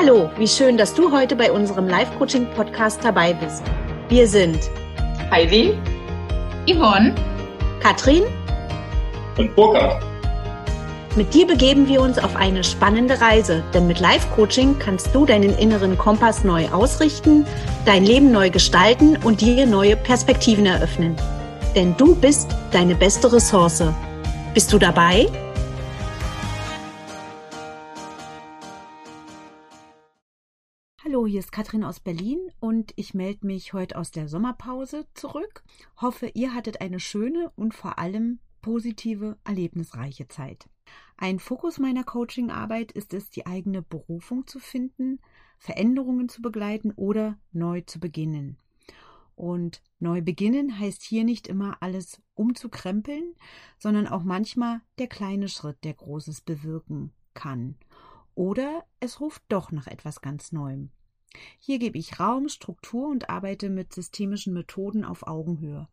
Hallo, wie schön, dass du heute bei unserem Live-Coaching-Podcast dabei bist. Wir sind Heidi, Yvonne, Katrin und Burkhard. Mit dir begeben wir uns auf eine spannende Reise, denn mit Live-Coaching kannst du deinen inneren Kompass neu ausrichten, dein Leben neu gestalten und dir neue Perspektiven eröffnen. Denn du bist deine beste Ressource. Bist du dabei? Hallo, hier ist Katrin aus Berlin und ich melde mich heute aus der Sommerpause zurück. Hoffe, ihr hattet eine schöne und vor allem positive, erlebnisreiche Zeit. Ein Fokus meiner Coachingarbeit ist es, die eigene Berufung zu finden, Veränderungen zu begleiten oder neu zu beginnen. Und neu beginnen heißt hier nicht immer alles umzukrempeln, sondern auch manchmal der kleine Schritt, der Großes bewirken kann. Oder es ruft doch nach etwas ganz Neuem. Hier gebe ich Raum, Struktur und arbeite mit systemischen Methoden auf Augenhöhe.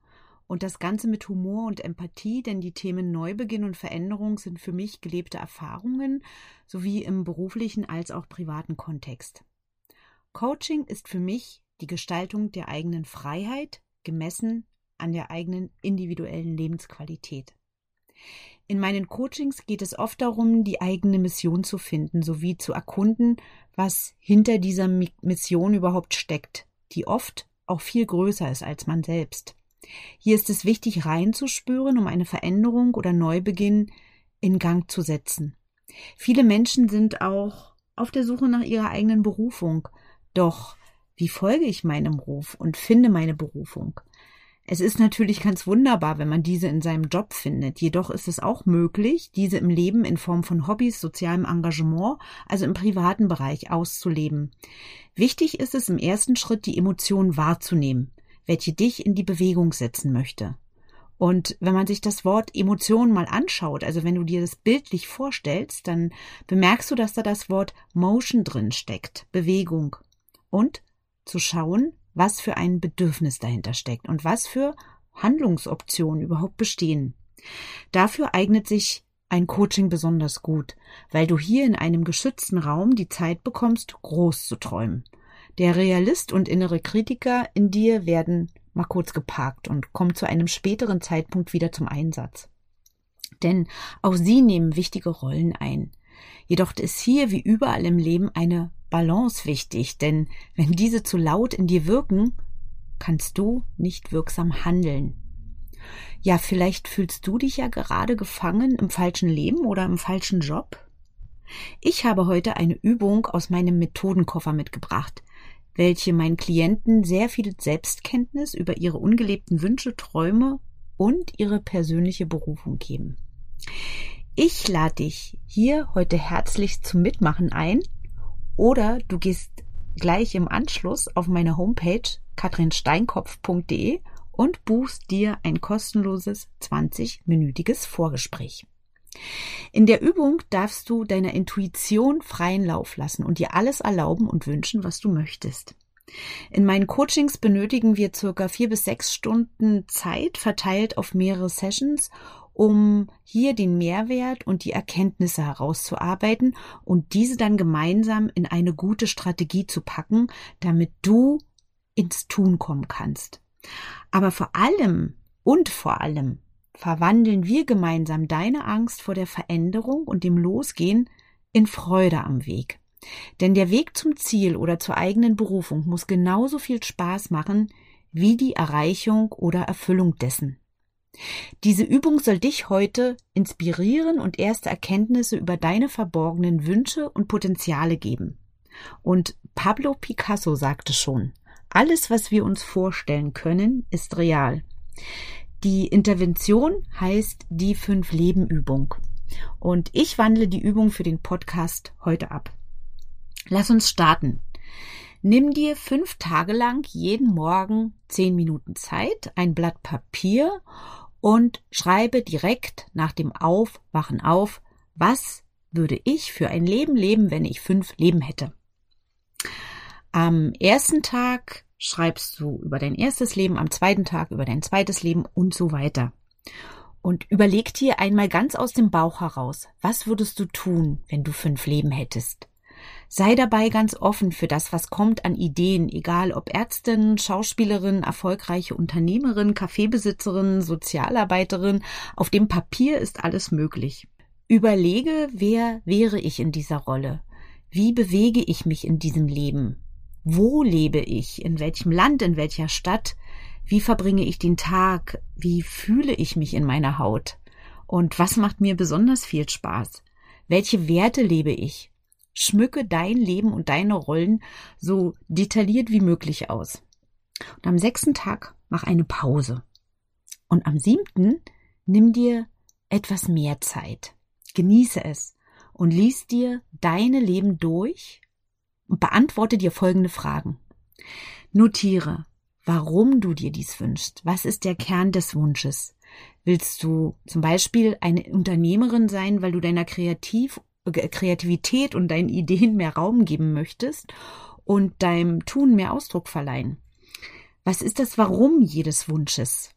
Und das Ganze mit Humor und Empathie, denn die Themen Neubeginn und Veränderung sind für mich gelebte Erfahrungen, sowie im beruflichen als auch privaten Kontext. Coaching ist für mich die Gestaltung der eigenen Freiheit, gemessen an der eigenen individuellen Lebensqualität. In meinen Coachings geht es oft darum, die eigene Mission zu finden, sowie zu erkunden, was hinter dieser Mission überhaupt steckt, die oft auch viel größer ist als man selbst. Hier ist es wichtig, reinzuspüren, um eine Veränderung oder Neubeginn in Gang zu setzen. Viele Menschen sind auch auf der Suche nach ihrer eigenen Berufung. Doch wie folge ich meinem Ruf und finde meine Berufung? Es ist natürlich ganz wunderbar, wenn man diese in seinem Job findet. Jedoch ist es auch möglich, diese im Leben in Form von Hobbys, sozialem Engagement, also im privaten Bereich auszuleben. Wichtig ist es im ersten Schritt, die Emotionen wahrzunehmen welche dich in die Bewegung setzen möchte. Und wenn man sich das Wort Emotion mal anschaut, also wenn du dir das bildlich vorstellst, dann bemerkst du, dass da das Wort Motion drin steckt, Bewegung. Und zu schauen, was für ein Bedürfnis dahinter steckt und was für Handlungsoptionen überhaupt bestehen. Dafür eignet sich ein Coaching besonders gut, weil du hier in einem geschützten Raum die Zeit bekommst, groß zu träumen. Der Realist und innere Kritiker in dir werden mal kurz geparkt und kommen zu einem späteren Zeitpunkt wieder zum Einsatz. Denn auch sie nehmen wichtige Rollen ein. Jedoch ist hier wie überall im Leben eine Balance wichtig, denn wenn diese zu laut in dir wirken, kannst du nicht wirksam handeln. Ja, vielleicht fühlst du dich ja gerade gefangen im falschen Leben oder im falschen Job. Ich habe heute eine Übung aus meinem Methodenkoffer mitgebracht, welche meinen Klienten sehr viel Selbstkenntnis über ihre ungelebten Wünsche, Träume und ihre persönliche Berufung geben. Ich lade dich hier heute herzlich zum Mitmachen ein oder du gehst gleich im Anschluss auf meine Homepage katrinsteinkopf.de und buchst dir ein kostenloses 20-minütiges Vorgespräch. In der Übung darfst du deiner Intuition freien Lauf lassen und dir alles erlauben und wünschen, was du möchtest. In meinen Coachings benötigen wir circa vier bis sechs Stunden Zeit verteilt auf mehrere Sessions, um hier den Mehrwert und die Erkenntnisse herauszuarbeiten und diese dann gemeinsam in eine gute Strategie zu packen, damit du ins Tun kommen kannst. Aber vor allem und vor allem verwandeln wir gemeinsam deine Angst vor der Veränderung und dem Losgehen in Freude am Weg. Denn der Weg zum Ziel oder zur eigenen Berufung muss genauso viel Spaß machen wie die Erreichung oder Erfüllung dessen. Diese Übung soll dich heute inspirieren und erste Erkenntnisse über deine verborgenen Wünsche und Potenziale geben. Und Pablo Picasso sagte schon, alles, was wir uns vorstellen können, ist real. Die Intervention heißt die Fünf-Leben-Übung. Und ich wandle die Übung für den Podcast heute ab. Lass uns starten. Nimm dir fünf Tage lang jeden Morgen zehn Minuten Zeit, ein Blatt Papier und schreibe direkt nach dem Aufwachen auf, was würde ich für ein Leben leben, wenn ich fünf Leben hätte. Am ersten Tag schreibst du über dein erstes Leben, am zweiten Tag über dein zweites Leben und so weiter. Und überleg dir einmal ganz aus dem Bauch heraus, was würdest du tun, wenn du fünf Leben hättest? Sei dabei ganz offen für das, was kommt an Ideen, egal ob Ärztin, Schauspielerin, erfolgreiche Unternehmerin, Kaffeebesitzerin, Sozialarbeiterin. Auf dem Papier ist alles möglich. Überlege, wer wäre ich in dieser Rolle? Wie bewege ich mich in diesem Leben? Wo lebe ich? In welchem Land? In welcher Stadt? Wie verbringe ich den Tag? Wie fühle ich mich in meiner Haut? Und was macht mir besonders viel Spaß? Welche Werte lebe ich? Schmücke dein Leben und deine Rollen so detailliert wie möglich aus. Und am sechsten Tag mach eine Pause. Und am siebten nimm dir etwas mehr Zeit. Genieße es und lies dir deine Leben durch und beantworte dir folgende Fragen. Notiere, warum du dir dies wünschst. Was ist der Kern des Wunsches? Willst du zum Beispiel eine Unternehmerin sein, weil du deiner Kreativ Kreativität und deinen Ideen mehr Raum geben möchtest und deinem Tun mehr Ausdruck verleihen? Was ist das Warum jedes Wunsches?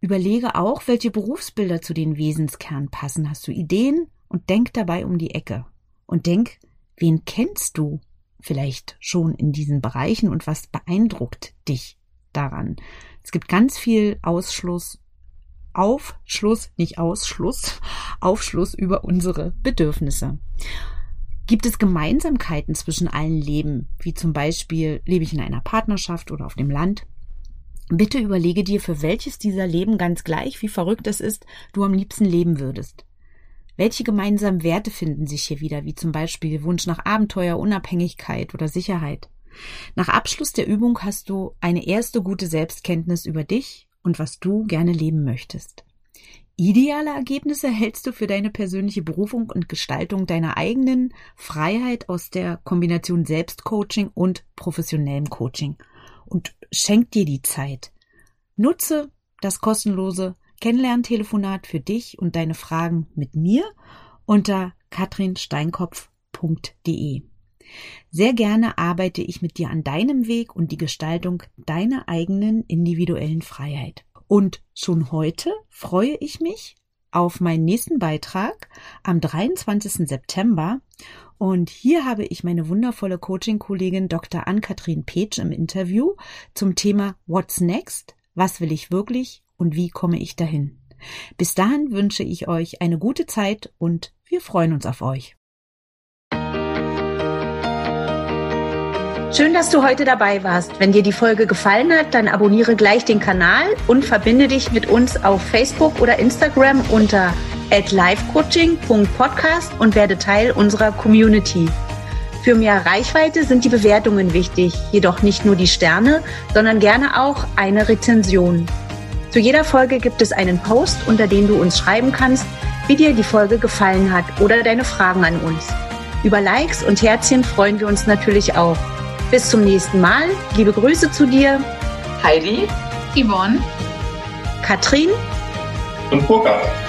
Überlege auch, welche Berufsbilder zu den Wesenskern passen. Hast du Ideen? Und denk dabei um die Ecke. Und denk, wen kennst du vielleicht schon in diesen Bereichen und was beeindruckt dich daran? Es gibt ganz viel Ausschluss, Aufschluss, nicht Ausschluss, Aufschluss über unsere Bedürfnisse. Gibt es Gemeinsamkeiten zwischen allen Leben, wie zum Beispiel lebe ich in einer Partnerschaft oder auf dem Land? Bitte überlege dir, für welches dieser Leben ganz gleich, wie verrückt es ist, du am liebsten leben würdest. Welche gemeinsamen Werte finden sich hier wieder, wie zum Beispiel Wunsch nach Abenteuer, Unabhängigkeit oder Sicherheit? Nach Abschluss der Übung hast du eine erste gute Selbstkenntnis über dich und was du gerne leben möchtest. Ideale Ergebnisse hältst du für deine persönliche Berufung und Gestaltung deiner eigenen Freiheit aus der Kombination Selbstcoaching und professionellem Coaching. Und schenk dir die Zeit. Nutze das kostenlose Kennenlerntelefonat für dich und deine Fragen mit mir unter katrinsteinkopf.de. Sehr gerne arbeite ich mit dir an deinem Weg und die Gestaltung deiner eigenen individuellen Freiheit. Und schon heute freue ich mich auf meinen nächsten Beitrag am 23. September. Und hier habe ich meine wundervolle Coaching-Kollegin Dr. Ann-Kathrin Petsch im Interview zum Thema What's Next? Was will ich wirklich und wie komme ich dahin? Bis dahin wünsche ich euch eine gute Zeit und wir freuen uns auf euch. Schön, dass du heute dabei warst. Wenn dir die Folge gefallen hat, dann abonniere gleich den Kanal und verbinde dich mit uns auf Facebook oder Instagram unter @livecoaching.podcast und werde Teil unserer Community. Für mehr Reichweite sind die Bewertungen wichtig, jedoch nicht nur die Sterne, sondern gerne auch eine Rezension. Zu jeder Folge gibt es einen Post, unter dem du uns schreiben kannst, wie dir die Folge gefallen hat oder deine Fragen an uns. Über Likes und Herzchen freuen wir uns natürlich auch. Bis zum nächsten Mal. Liebe Grüße zu dir. Heidi, Yvonne, Katrin und Burkhard.